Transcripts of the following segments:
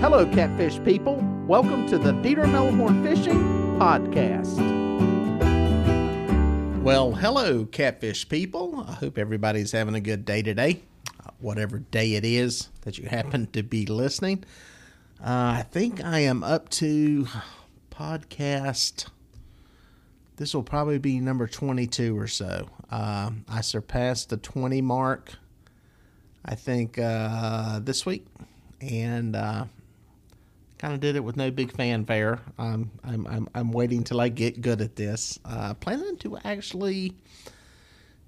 Hello, catfish people. Welcome to the Dieter Melhorn Fishing Podcast. Well, hello, catfish people. I hope everybody's having a good day today, whatever day it is that you happen to be listening. Uh, I think I am up to podcast. This will probably be number 22 or so. Uh, I surpassed the 20 mark, I think, uh, this week. And uh, kind of did it with no big fanfare. Um, I'm, I'm, I'm waiting till I get good at this. Uh, planning to actually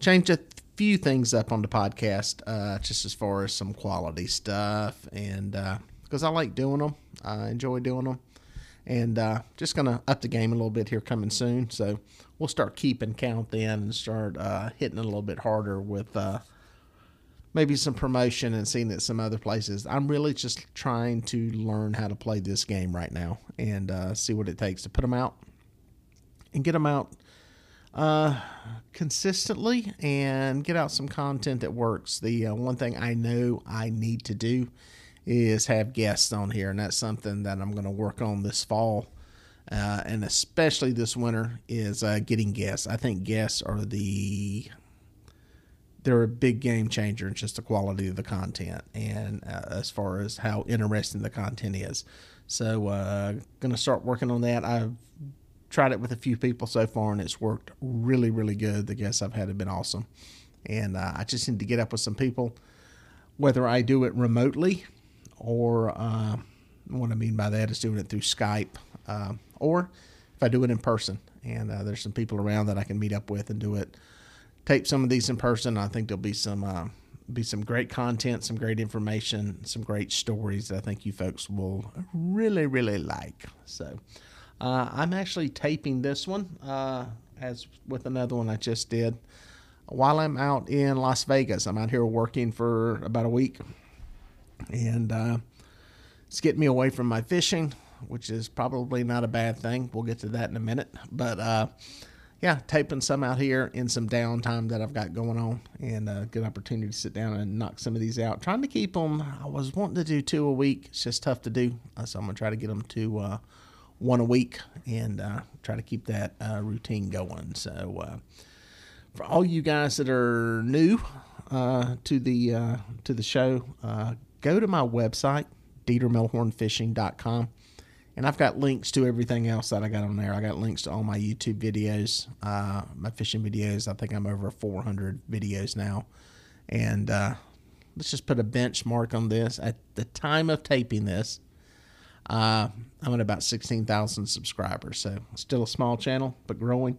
change a few things up on the podcast, uh, just as far as some quality stuff, and because uh, I like doing them, I enjoy doing them, and uh, just gonna up the game a little bit here coming soon. So we'll start keeping count then and start uh, hitting it a little bit harder with uh, maybe some promotion and seeing it some other places. I'm really just trying to learn how to play this game right now and uh, see what it takes to put them out and get them out uh, consistently and get out some content that works. The uh, one thing I know I need to do is have guests on here, and that's something that I'm going to work on this fall. Uh, and especially this winter is uh, getting guests. I think guests are the they're a big game changer in just the quality of the content and uh, as far as how interesting the content is. So, uh, to start working on that. I've tried it with a few people so far, and it's worked really, really good. The guests I've had have been awesome, and uh, I just need to get up with some people, whether I do it remotely or uh, what I mean by that is doing it through Skype, uh, or if I do it in person. And uh, there's some people around that I can meet up with and do it tape some of these in person. I think there'll be some uh, be some great content, some great information, some great stories that I think you folks will really really like. So uh, I'm actually taping this one uh, as with another one I just did while I'm out in Las Vegas. I'm out here working for about a week, and uh, it's getting me away from my fishing, which is probably not a bad thing. We'll get to that in a minute, but uh, yeah, taping some out here in some downtime that I've got going on, and a good opportunity to sit down and knock some of these out. Trying to keep them. I was wanting to do two a week. It's just tough to do, uh, so I'm gonna try to get them to uh, one a week and uh, try to keep that uh, routine going. So, uh, for all you guys that are new uh, to the to the show, go to my website, DieterMelhornFishing.com and I've got links to everything else that I got on there. I got links to all my YouTube videos, uh, my fishing videos. I think I'm over 400 videos now. And uh, let's just put a benchmark on this. At the time of taping this, uh, I'm at about 16,000 subscribers. So still a small channel, but growing.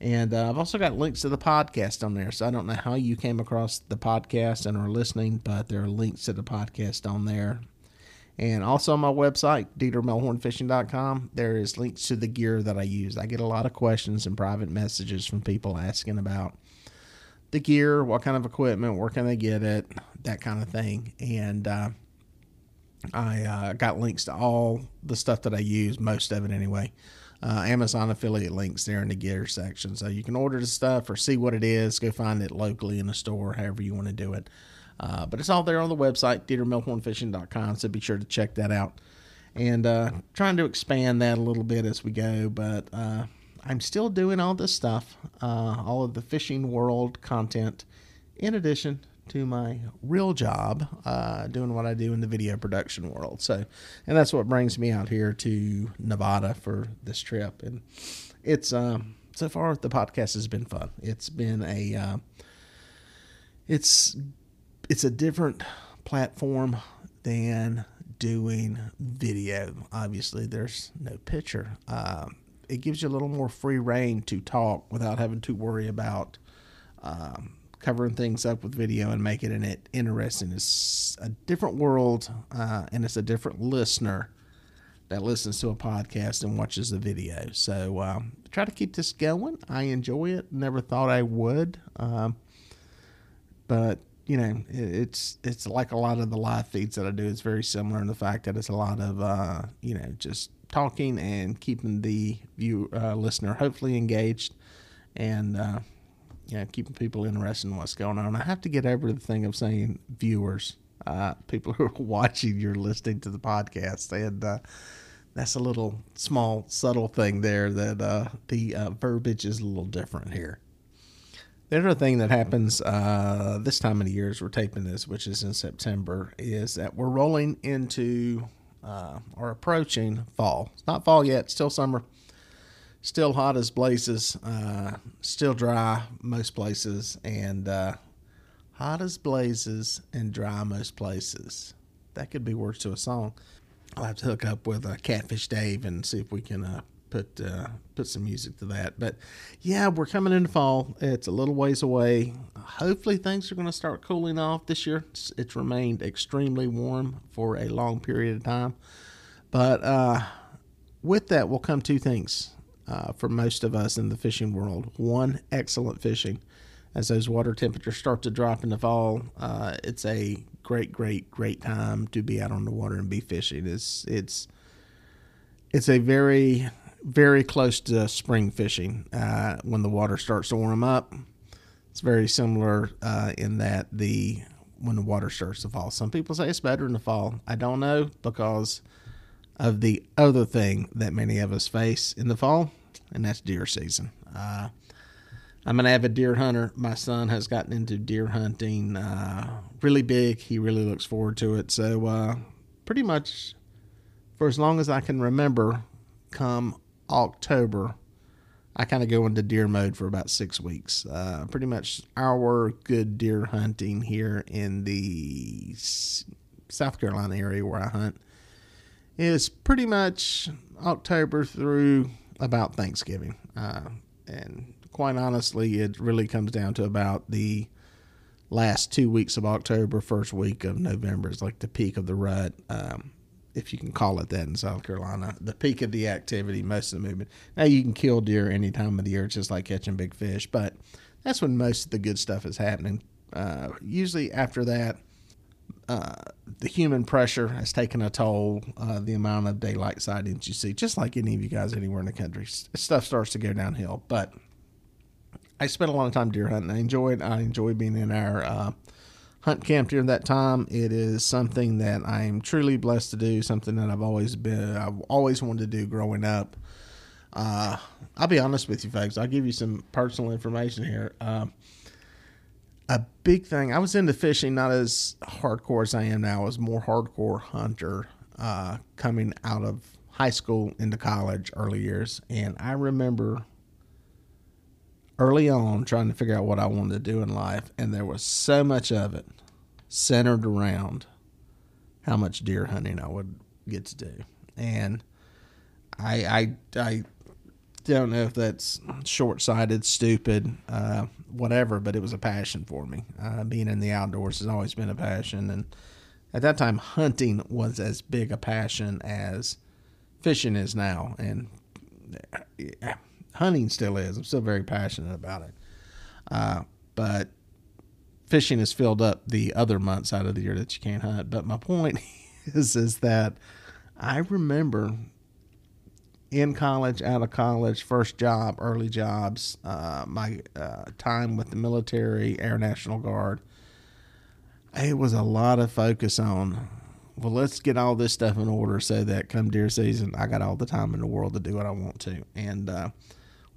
And uh, I've also got links to the podcast on there. So I don't know how you came across the podcast and are listening, but there are links to the podcast on there. And also on my website, DieterMelhornFishing.com, there is links to the gear that I use. I get a lot of questions and private messages from people asking about the gear, what kind of equipment, where can they get it, that kind of thing. And uh, I uh, got links to all the stuff that I use, most of it anyway. Uh, Amazon affiliate links there in the gear section. So you can order the stuff or see what it is, go find it locally in a store, however you want to do it. Uh, but it's all there on the website, DieterMelhornFishing.com, so be sure to check that out. And uh, trying to expand that a little bit as we go, but uh, I'm still doing all this stuff, uh, all of the fishing world content, in addition to my real job, uh, doing what I do in the video production world. So, and that's what brings me out here to Nevada for this trip. And it's um, so far the podcast has been fun. It's been a it's it's a different platform than doing video. Obviously, there's no picture. Um, it gives you a little more free reign to talk without having to worry about um, covering things up with video and making it interesting. It's a different world, uh, and it's a different listener that listens to a podcast and watches the video. So um, try to keep this going. I enjoy it. Never thought I would, um, but you know, it's it's like a lot of the live feeds that I do. It's very similar in the fact that it's a lot of uh, you know just talking and keeping the view uh, listener hopefully engaged and uh, you know keeping people interested in what's going on. I have to get over the thing of saying viewers uh, people who are watching, you're listening to the podcast, and uh, that's a little small, subtle thing there that uh, the verbiage is a little different here. The other thing that happens uh, this time of the year as we're taping this, which is in September, is that we're rolling into uh, or approaching fall. It's not fall yet, still summer, still hot as blazes, uh, still dry most places, and uh, hot as blazes and dry most places. That could be words to a song. I'll have to hook up with Catfish Dave and see if we can uh, put uh, put some music to that. But yeah, we're coming into fall. It's a little ways away. Hopefully, things are going to start cooling off this year. It's, it's, remained extremely warm for a long period of time, but uh, with that will come two things uh, for most of us in the fishing world. One, excellent fishing. As those water temperatures start to drop in the fall, uh, it's a great, great, great time to be out on the water and be fishing. It's it's it's a very very close to spring fishing uh, when the water starts to warm up. It's very similar uh, in that the when the water starts to fall. Some people say it's better in the fall. I don't know because of the other thing that many of us face in the fall, and that's deer season. Uh, I'm an avid deer hunter. My son has gotten into deer hunting uh, really big. He really looks forward to it. So, uh, pretty much for as long as I can remember, come October, I kind of go into deer mode for about six weeks. Uh, pretty much our good deer hunting here in the South Carolina area where I hunt is pretty much October through about Thanksgiving. Uh, and quite honestly, it really comes down to about the last two weeks of October, first week of November is like the peak of the rut. Um, if you can call it that in South Carolina, the peak of the activity, most of the movement. Now you can kill deer any time of the year, it's just like catching big fish, but that's when most of the good stuff is happening. Uh, usually after that, uh, the human pressure has taken a toll. Uh, the amount of daylight sightings you see, just like any of you guys anywhere in the country, stuff starts to go downhill. But I spent a lot of time deer hunting. I enjoy it. I enjoy being in our uh, hunt camp during that time. It is something that I am truly blessed to do. Something that I've always been, I've always wanted to do growing up. Uh, I'll be honest with you, folks. I'll give you some personal information here. Uh, a big thing. I was into fishing, not as hardcore as I am now. I was more hardcore hunter uh, coming out of high school into college, early years, and I remember early on trying to figure out what I wanted to do in life, and there was so much of it centered around how much deer hunting I would get to do. And I I I don't know if that's short sighted, stupid, uh, whatever, but it was a passion for me. Uh, being in the outdoors has always been a passion, and at that time, hunting was as big a passion as fishing is now. And hunting still is. I'm still very passionate about it. Uh, but fishing has filled up the other months out of the year that you can't hunt. But my point is, is that I remember in college, out of college, first job, early jobs, uh, my uh, time with the military, Air National Guard. It was a lot of focus on, well, let's get all this stuff in order so that come deer season, I got all the time in the world to do what I want to. And uh,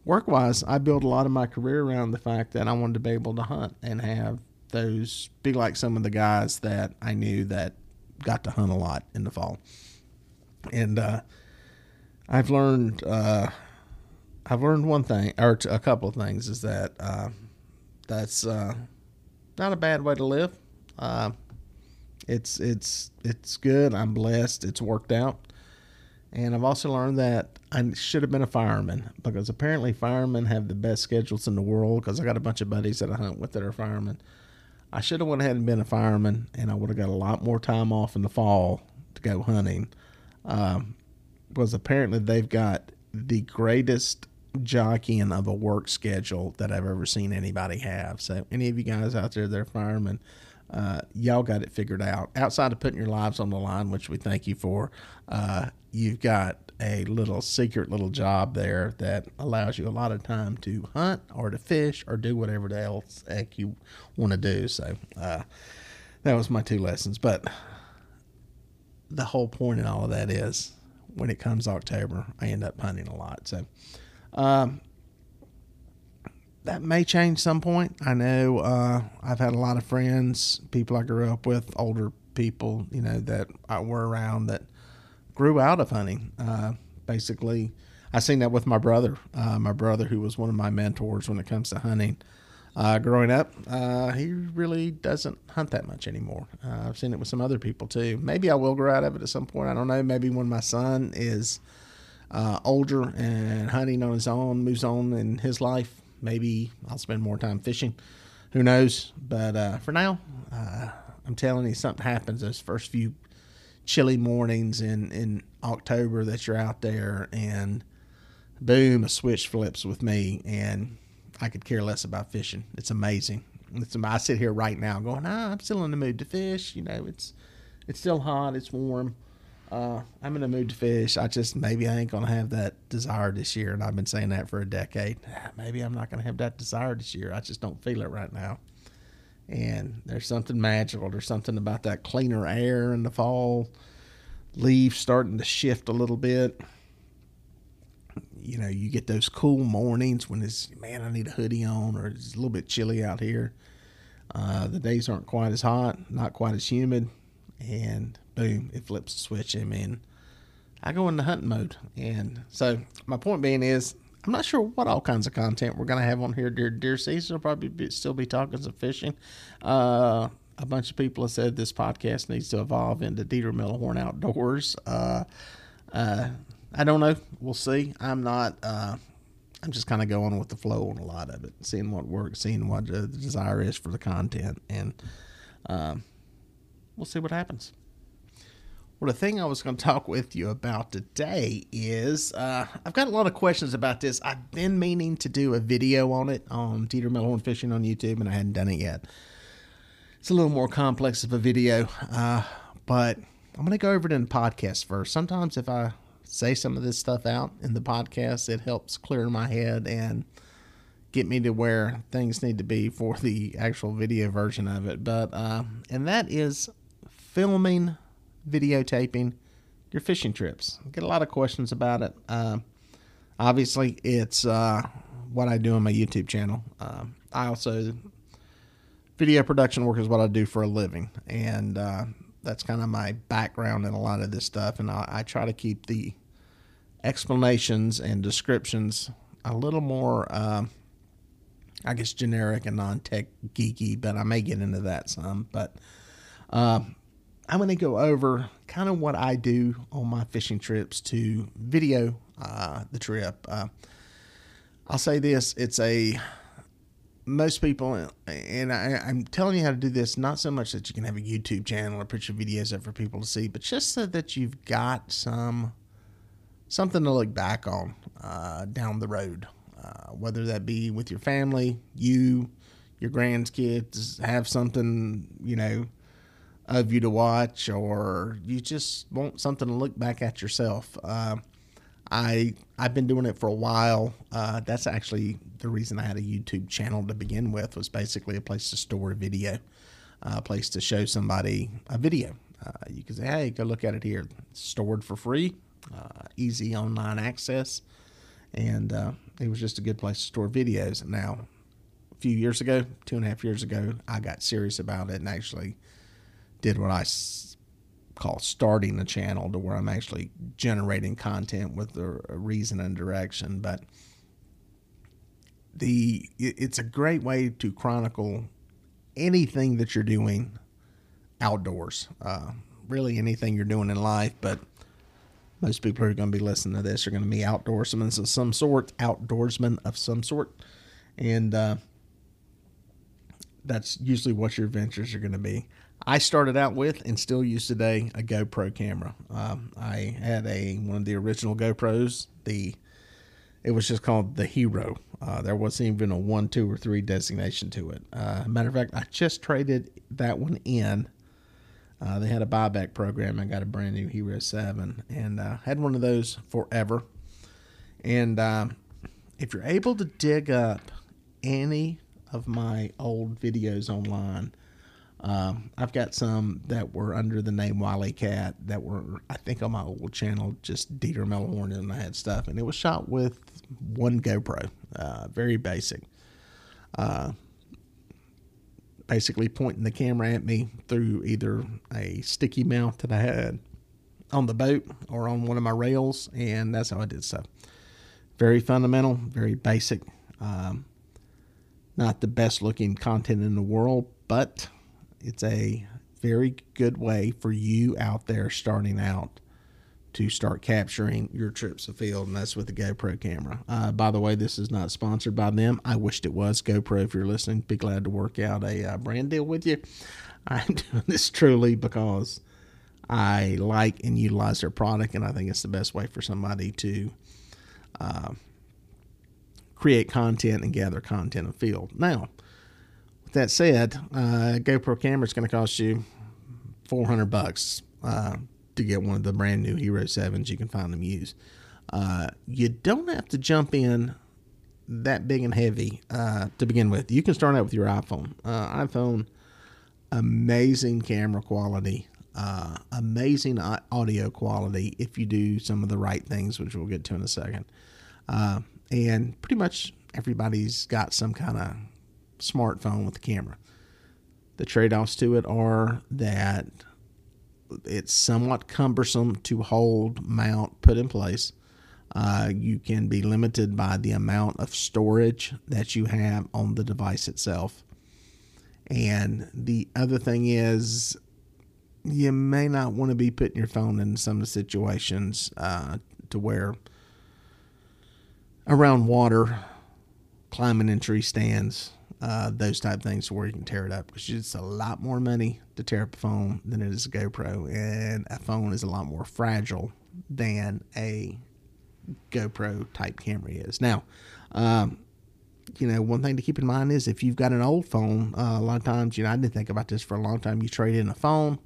work wise, I built a lot of my career around the fact that I wanted to be able to hunt and have those be like some of the guys that I knew that got to hunt a lot in the fall. And uh, I've learned uh, I've learned one thing or a couple of things is that uh, that's uh, not a bad way to live. Uh, it's it's it's good. I'm blessed. It's worked out. And I've also learned that I should have been a fireman because apparently firemen have the best schedules in the world. Because I got a bunch of buddies that I hunt with that are firemen. I should have went ahead and been a fireman, and I would have got a lot more time off in the fall to go hunting. Um, because apparently they've got the greatest jockeying of a work schedule that I've ever seen anybody have. So any of you guys out there that are firemen, uh, y'all got it figured out. Outside of putting your lives on the line, which we thank you for, uh, you've got a little secret little job there that allows you a lot of time to hunt or to fish or do whatever else heck you want to do. So, uh, that was my two lessons. But the whole point in all of that is when it comes October, I end up hunting a lot. So, um, that may change some point. I know uh, I've had a lot of friends, people I grew up with, older people, you know, that I were around that grew out of hunting. Uh, basically, I seen that with my brother. Uh, my brother, who was one of my mentors when it comes to hunting. Uh, growing up, uh, he really doesn't hunt that much anymore. Uh, I've seen it with some other people too. Maybe I will grow out of it at some point. I don't know. Maybe when my son is uh, older and hunting on his own, moves on in his life, maybe I'll spend more time fishing. Who knows? But for now, I'm telling you, something happens those first few chilly mornings in, in October that you're out there, and boom, a switch flips with me, and I could care less about fishing. It's amazing. It's, I sit here right now going, ah, I'm still in the mood to fish. You know, it's it's still hot, it's warm. Uh, I'm in the mood to fish. I just maybe I ain't gonna have that desire this year, and I've been saying that for a decade. Maybe I'm not gonna have that desire this year. I just don't feel it right now. And there's something magical. There's something about that cleaner air in the fall. Leaves starting to shift a little bit. You know, you get those cool mornings when it's man, I need a hoodie on, or it's a little bit chilly out here. Uh, the days aren't quite as hot, not quite as humid, and boom, it flips the switch in me, and I go into hunting mode. And so my point being is, I'm not sure what all kinds of content we're gonna have on here during deer season. We'll probably be, still be talking some fishing. Uh, a bunch of people have said this podcast needs to evolve into Dieter Horn Outdoors. Uh, uh, I don't know. We'll see. I'm not. Uh, I'm just kind of going with the flow on a lot of it, seeing what works, seeing what the desire is for the content, and um, we'll see what happens. Well, the thing I was going to talk with you about today is uh, I've got a lot of questions about this. I've been meaning to do a video on it on Dieter Melhorn Fishing on YouTube, and I hadn't done it yet. It's a little more complex of a video, uh, but I'm going to go over it in the podcast first. Sometimes if I say some of this stuff out in the podcast, it helps clear my head and get me to where things need to be for the actual video version of it. But, uh, and that is filming videotaping your fishing trips. I get a lot of questions about it. Uh, obviously, it's uh, what I do on my YouTube channel. Uh, I also video production work is what I do for a living, and uh, that's kind of my background in a lot of this stuff. And I, I, try to keep the explanations and descriptions a little more, uh, I guess, generic and non-tech geeky. But I may get into that some. But uh, I'm going to go over kind of what I do on my fishing trips to video uh, the trip. Uh, I'll say this: it's a most people, and I, am telling you how to do this not so much that you can have a YouTube channel or put your videos up for people to see, but just so that you've got some something to look back on uh, down the road, uh, whether that be with your family, you, your grandkids, have something you know of you to watch, or you just want something to look back at yourself. Uh, I I've been doing it for a while. Uh, that's actually the reason I had a YouTube channel to begin with. Was basically a place to store a video, uh, a place to show somebody a video. Uh, you can say, "Hey, go look at it here. It's stored for free, uh, easy online access," and it was just a good place to store videos. Now, a few years ago, two and a half years ago, I got serious about it and actually did what I call starting a channel to where I'm actually generating content with a, reason and direction. But the it's a great way to chronicle anything that you're doing outdoors. Uh, really, anything you're doing in life, but most people who are going to be listening to this are going to be outdoorsmen of some sort, outdoorsmen of some sort, and uh, that's usually what your adventures are going to be. I started out with and still use today a GoPro camera. Um, I had a one of the original GoPros. The it was just called the Hero. Uh, there wasn't even a one, two, or three designation to it. Uh, matter of fact, I just traded that one in. Uh, they had a buyback program. I got a brand new Hero Seven and uh, had one of those forever. And um, if you're able to dig up any of my old videos online Um, I've got some that were under the name Wily Cat that were, I think, on my old channel, just Dieter Melhorn and I had stuff, and it was shot with one GoPro, uh, very basic. Uh, basically pointing the camera at me through either a sticky mount that I had on the boat or on one of my rails, and that's how I did stuff. Very fundamental, very basic. Um, not the best looking content in the world, but it's a very good way for you out there starting out to start capturing your trips afield, and that's with the GoPro camera. Uh, by the way, this is not sponsored by them. I wished it was. GoPro, if you're listening, be glad to work out a uh, brand deal with you. I'm doing this truly because I like and utilize their product, and I think it's the best way for somebody to uh, create content and gather content in the field. Now, that said, uh, GoPro camera is going to cost you 400 bucks uh, to get one of the brand new Hero 7s. You can find them used. Uh, you don't have to jump in that big and heavy uh, to begin with. You can start out with your iPhone. Uh, iPhone, amazing camera quality, uh, amazing audio quality if you do some of the right things, which we'll get to in a second. Uh, and pretty much everybody's got some kind of smartphone with the camera. The trade offs to it are that it's somewhat cumbersome to hold, mount, put in place. Uh, you can be limited by the amount of storage that you have on the device itself. And the other thing is, you may not want to be putting your phone in some of the situations uh, to where around water, climbing in tree stands, uh, those type things to where you can tear it up. Because it's a lot more money to tear up a phone than it is a GoPro, and a phone is a lot more fragile than a GoPro type camera is. Now, um, you know, one thing to keep in mind is if you've got an old phone, uh, a lot of times, you know, I didn't think about this for a long time. You trade in a phone,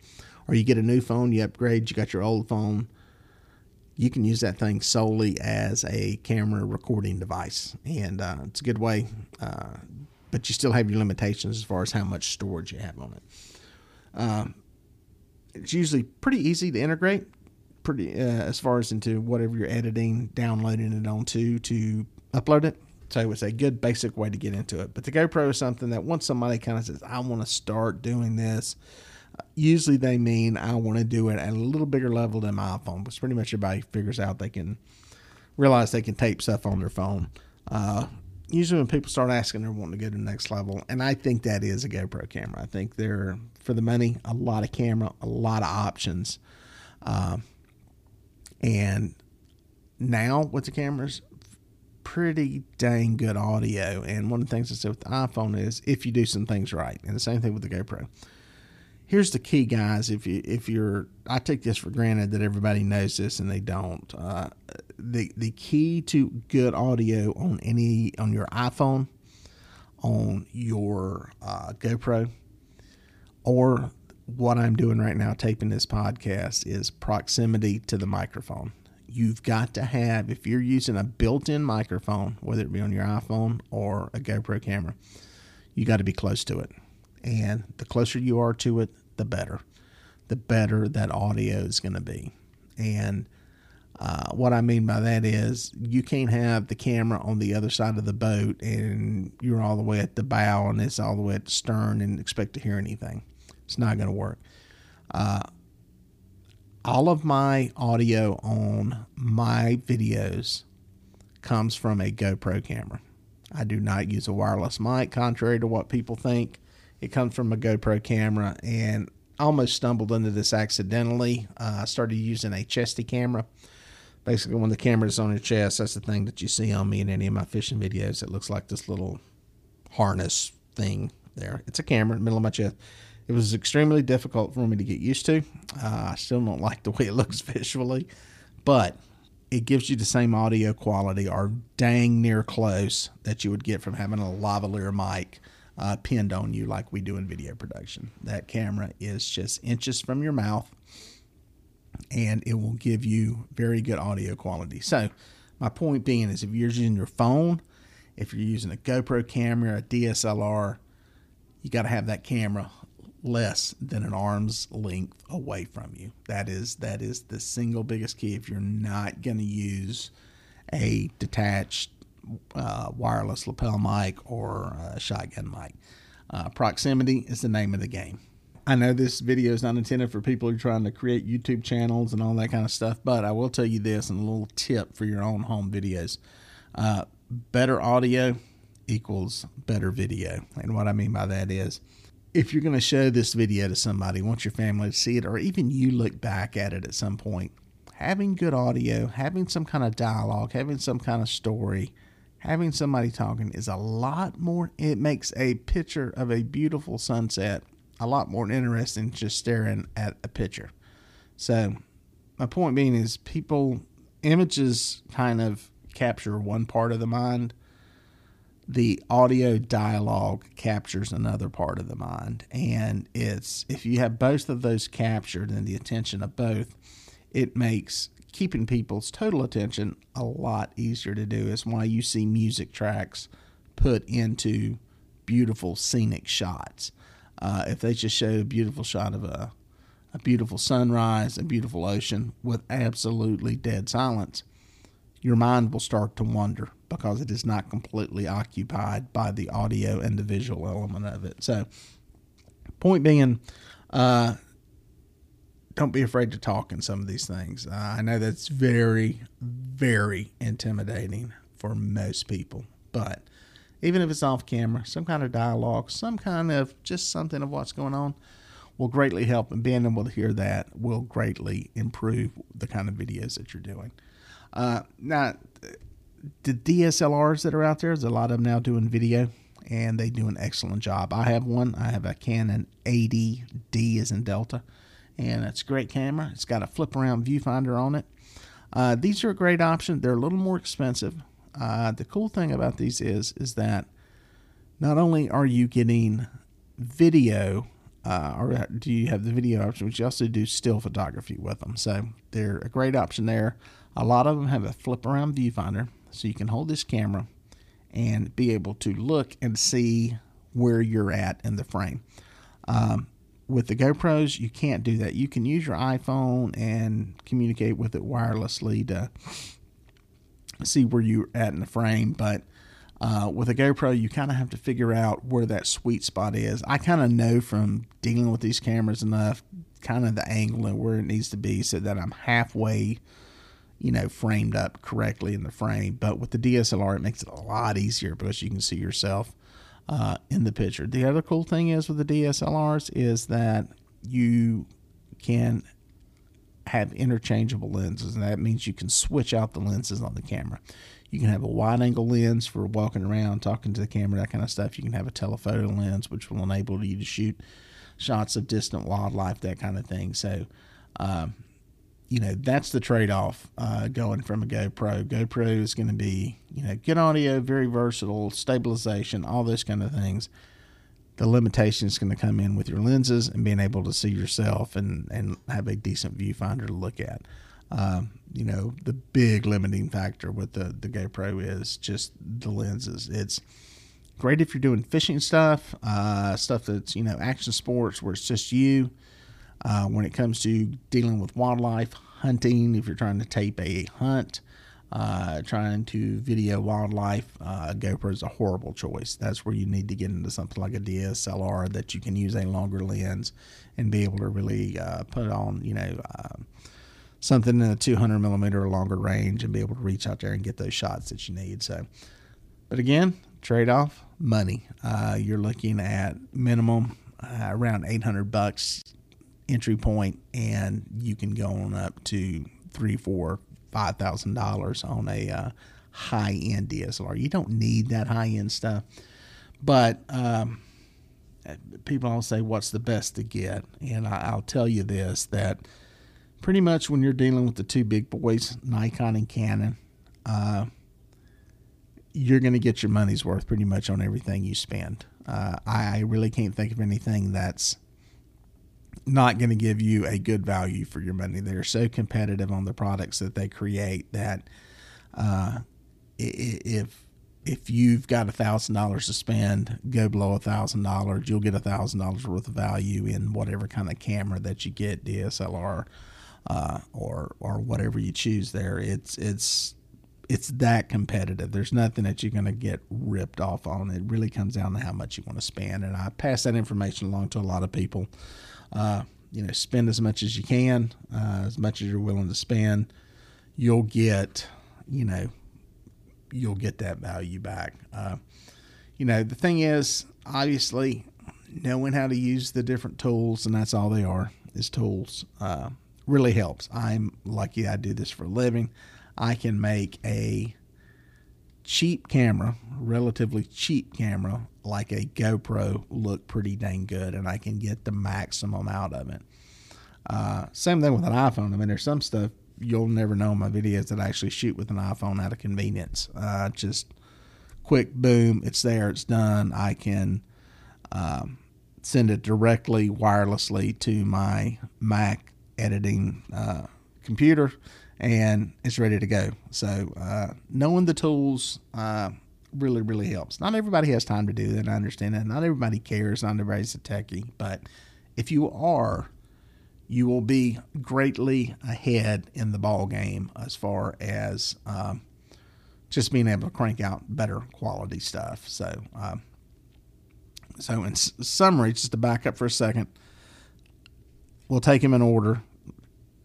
or you get a new phone, you upgrade, you got your old phone. You can use that thing solely as a camera recording device, and uh, it's a good way uh, but you still have your limitations as far as how much storage you have on it. Um, it's usually pretty easy to integrate, pretty uh, as far as into whatever you're editing, downloading it onto to upload it. So it's a good basic way to get into it. But the GoPro is something that once somebody kind of says, "I want to start doing this," usually they mean I want to do it at a little bigger level than my iPhone. Because pretty much everybody figures out they can realize they can tape stuff on their phone. Uh, usually when people start asking, they're wanting to go to the next level, and I think that is a GoPro camera. I think they're for the money, a lot of camera, a lot of options, uh, and now with the cameras, pretty dang good audio. And one of the things I said with the iPhone is if you do some things right, and the same thing with the GoPro here's the key, guys. If you if you're, I take this for granted that everybody knows this and they don't. Uh, the the key to good audio on any on your iPhone, on your uh, GoPro, or what I'm doing right now, taping this podcast, is proximity to the microphone. You've got to have, if you're using a built in microphone, whether it be on your iPhone or a GoPro camera, you got to be close to it. And the closer you are to it, the better. The better that audio is going to be. And uh, what I mean by that is you can't have the camera on the other side of the boat and you're all the way at the bow and it's all the way at the stern and expect to hear anything. It's not going to work. Uh, all of my audio on my videos comes from a GoPro camera. I do not use a wireless mic, contrary to what people think. It comes from a GoPro camera, and almost stumbled into this accidentally. Uh, I started using a chesty camera. Basically, when the camera is on your chest, that's the thing that you see on me in any of my fishing videos. It looks like this little harness thing there. It's a camera in the middle of my chest. It was extremely difficult for me to get used to. Uh, I still don't like the way it looks visually, but it gives you the same audio quality or dang near close that you would get from having a lavalier mic uh, pinned on you like we do in video production. That camera is just inches from your mouth and it will give you very good audio quality. So, my point being is if you're using your phone, if you're using a GoPro camera, a DSLR, you got to have that camera less than an arm's length away from you. That is that is the single biggest key if you're not going to use a detached uh, wireless lapel mic or a shotgun mic. Uh, proximity is the name of the game. I know this video is not intended for people who are trying to create YouTube channels and all that kind of stuff, but I will tell you this and a little tip for your own home videos. Uh, better audio equals better video. And what I mean by that is if you're going to show this video to somebody, want your family to see it, or even you look back at it at some point, having good audio, having some kind of dialogue, having some kind of story, having somebody talking is a lot more, it makes a picture of a beautiful sunset a lot more interesting than just staring at a picture. So, my point being is people, images kind of capture one part of the mind. The audio dialogue captures another part of the mind. And it's, if you have both of those captured and the attention of both, it makes keeping people's total attention a lot easier to do. Is why you see music tracks put into beautiful scenic shots. Uh, if they just show a beautiful shot of a, a beautiful sunrise, a beautiful ocean with absolutely dead silence, your mind will start to wander because it is not completely occupied by the audio and the visual element of it. So, point being, uh, don't be afraid to talk in some of these things. Uh, I know that's very, very intimidating for most people, but even if it's off camera, some kind of dialogue, some kind of just something of what's going on will greatly help. And being able to hear that will greatly improve the kind of videos that you're doing. Uh, now, the DSLRs that are out there, there's a lot of them now doing video, and they do an excellent job. I have one. I have a Canon 80D as in Delta, and it's a great camera. It's got a flip around viewfinder on it. Uh, these are a great option. They're a little more expensive. Uh, the cool thing about these is is that not only are you getting video, uh, or do you have the video option, but you also do still photography with them. So they're a great option there. A lot of them have a flip around viewfinder, so you can hold this camera and be able to look and see where you're at in the frame. Um, with the GoPros, you can't do that. You can use your iPhone and communicate with it wirelessly to see where you're at in the frame. But uh, with a GoPro, you kind of have to figure out where that sweet spot is. I kind of know from dealing with these cameras enough, kind of the angle and where it needs to be, so that I'm halfway, you know, framed up correctly in the frame. But with the DSLR, it makes it a lot easier because you can see yourself uh, in the picture. The other cool thing is with the DSLRs is that you can have interchangeable lenses, and that means you can switch out the lenses on the camera. You can have a wide angle lens for walking around, talking to the camera, that kind of stuff. You can have a telephoto lens, which will enable you to shoot shots of distant wildlife, that kind of thing. So, um, you know, that's the trade off uh, going from a GoPro. GoPro is going to be, you know, good audio, very versatile, stabilization, all those kind of things the limitation is going to come in with your lenses and being able to see yourself and, and have a decent viewfinder to look at. Um, you know, the big limiting factor with the, the GoPro is just the lenses. It's great if you're doing fishing stuff, uh, stuff that's, you know, action sports where it's just you. Uh, when it comes to dealing with wildlife, hunting, if you're trying to tape a hunt, uh, trying to video wildlife, uh, GoPro is a horrible choice. That's where you need to get into something like a DSLR that you can use a longer lens and be able to really uh, put on, you know, uh, something in a 200 millimeter or longer range and be able to reach out there and get those shots that you need. So, but again, trade off money. Uh, you're looking at minimum uh, around 800 bucks entry point, and you can go on up to three, four, five thousand dollars on a uh, high end DSLR. You don't need that high end stuff, but um, people all say, "What's the best to get?" And I, will tell you this: that pretty much when you're dealing with the two big boys, Nikon and Canon, uh, you're going to get your money's worth pretty much on everything you spend. Uh, I, I really can't think of anything that's not going to give you a good value for your money. They're so competitive on the products that they create that uh, if if you've got a thousand dollars to spend, go below a thousand dollars. You'll get a thousand dollars worth of value in whatever kind of camera that you get, DSLR, uh, or or whatever you choose. There, it's it's it's that competitive. There's nothing that you're going to get ripped off on. It really comes down to how much you want to spend, and I pass that information along to a lot of people. Uh, you know, spend as much as you can, uh, as much as you're willing to spend. You'll get, you know, you'll get that value back. Uh, you know, the thing is, obviously, knowing how to use the different tools, and that's all they are, is tools, uh, really helps. I'm lucky I do this for a living. I can make a cheap camera, relatively cheap camera, like a GoPro, look pretty dang good, and I can get the maximum out of it. Uh, same thing with an iPhone. I mean, there's some stuff you'll never know in my videos that I actually shoot with an iPhone out of convenience. Uh, just quick, boom, it's there, it's done. I can um, send it directly wirelessly to my Mac editing uh, computer, and it's ready to go. So uh, knowing the tools uh, really, really helps. Not everybody has time to do that. I understand that. Not everybody cares. Not everybody's a techie, but if you are you will be greatly ahead in the ball game as far as um, just being able to crank out better quality stuff. So, um, so in s- summary, just to back up for a second, we'll take them in order: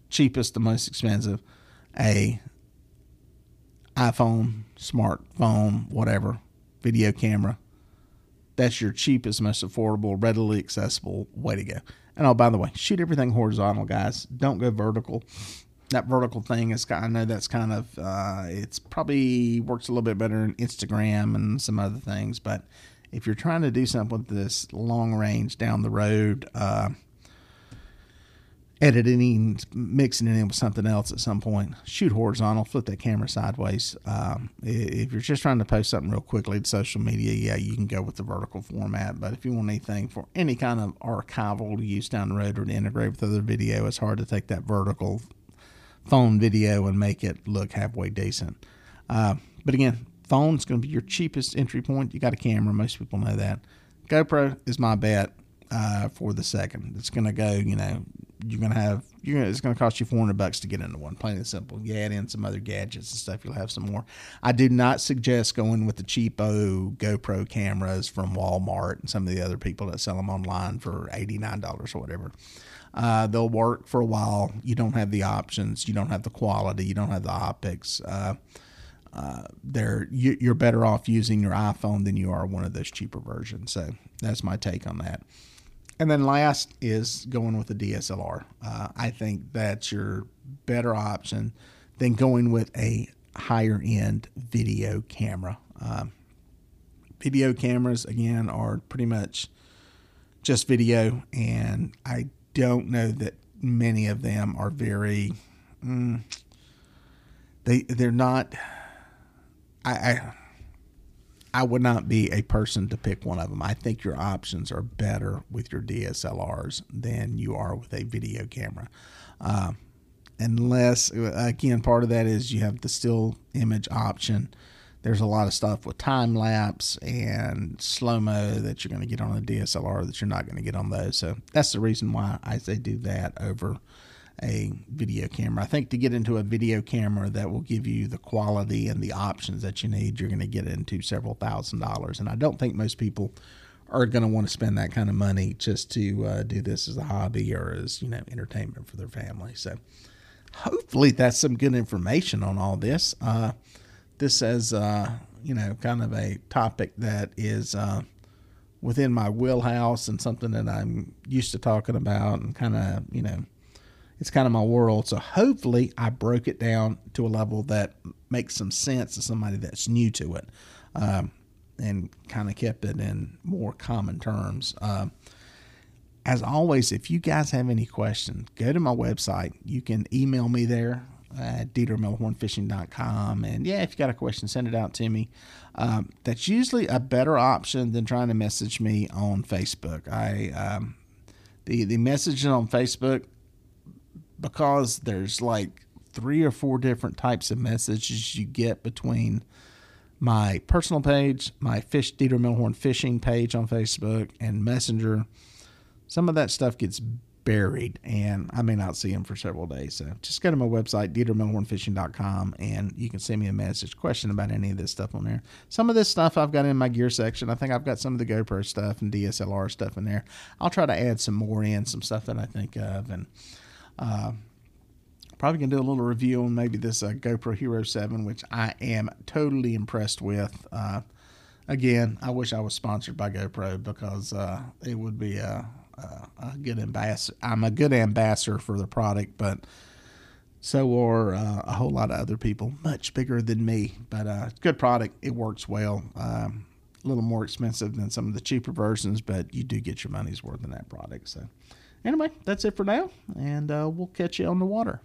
cheapest to most expensive, a iPhone, smartphone, whatever, video camera. That's your cheapest, most affordable, readily accessible way to go. And oh, by the way, shoot everything horizontal, guys. Don't go vertical. That vertical thing is, I know that's kind of, uh, it's probably works a little bit better in Instagram and some other things. But if you're trying to do something with this long range down the road, uh, editing, mixing it in with something else at some point. Shoot horizontal, flip that camera sideways. Um, if you're just trying to post something real quickly to social media, yeah, you can go with the vertical format. But if you want anything for any kind of archival use down the road or to integrate with other video, it's hard to take that vertical phone video and make it look halfway decent. Uh, but again, phone's going to be your cheapest entry point. You got a camera, most people know that. GoPro is my bet uh, for the second. It's going to go, you know, you're gonna have you're gonna, it's gonna cost you 400 bucks to get into one plain and simple. You add in some other gadgets and stuff you'll have some more. I do not suggest going with the cheapo gopro cameras from walmart and some of the other people that sell them online for $89 or whatever. Uh, they'll work for a while. You don't have the options. You don't have the quality. You don't have the optics. Uh, uh, they're you, you're better off using your iphone than you are one of those cheaper versions. So that's my take on that and then last is going with the DSLR. Uh, I think that's your better option than going with a higher end video camera. Um, video cameras, again, are pretty much just video, and I don't know that many of them are very. Mm, they they're not. I, I I would not be a person to pick one of them. I think your options are better with your DSLRs than you are with a video camera. Uh, unless, again, part of that is you have the still image option. There's a lot of stuff with time lapse and slow mo that you're going to get on a DSLR that you're not going to get on those. So that's the reason why I say do that over a video camera. I think to get into a video camera that will give you the quality and the options that you need, you're going to get into several thousand dollars. And I don't think most people are going to want to spend that kind of money just to uh, do this as a hobby or as you know entertainment for their family. So hopefully that's some good information on all this. Uh, this is uh, you know kind of a topic that is uh, within my wheelhouse and something that I'm used to talking about and kind of you know it's kind of my world. So hopefully I broke it down to a level that makes some sense to somebody that's new to it, um, and kind of kept it in more common terms. Uh, as always, if you guys have any questions, go to my website. You can email me there at dietermelhornfishing.com. And yeah, if you got a question, send it out to me. Um, that's usually a better option than trying to message me on Facebook. I um, the the messaging on Facebook because there's like three or four different types of messages you get between my personal page, my Fish Dieter Melhorn fishing page on Facebook, and Messenger. Some of that stuff gets buried and I may not see them for several days. So just go to my website, DieterMelhornFishing.com, and you can send me a message, question about any of this stuff on there. Some of this stuff I've got in my gear section. I think I've got some of the GoPro stuff and DSLR stuff in there. I'll try to add some more in, some stuff that I think of. And, uh, probably gonna do a little review on maybe this uh, GoPro Hero 7, which I am totally impressed with. Uh, again, I wish I was sponsored by GoPro because uh, it would be a, a, a, good ambassador. I'm a good ambassador for the product, but so are uh, a whole lot of other people, much bigger than me. But uh, good product. It works well. Um, a little more expensive than some of the cheaper versions, but you do get your money's worth in that product. So, anyway, that's it for now, and uh, we'll catch you on the water.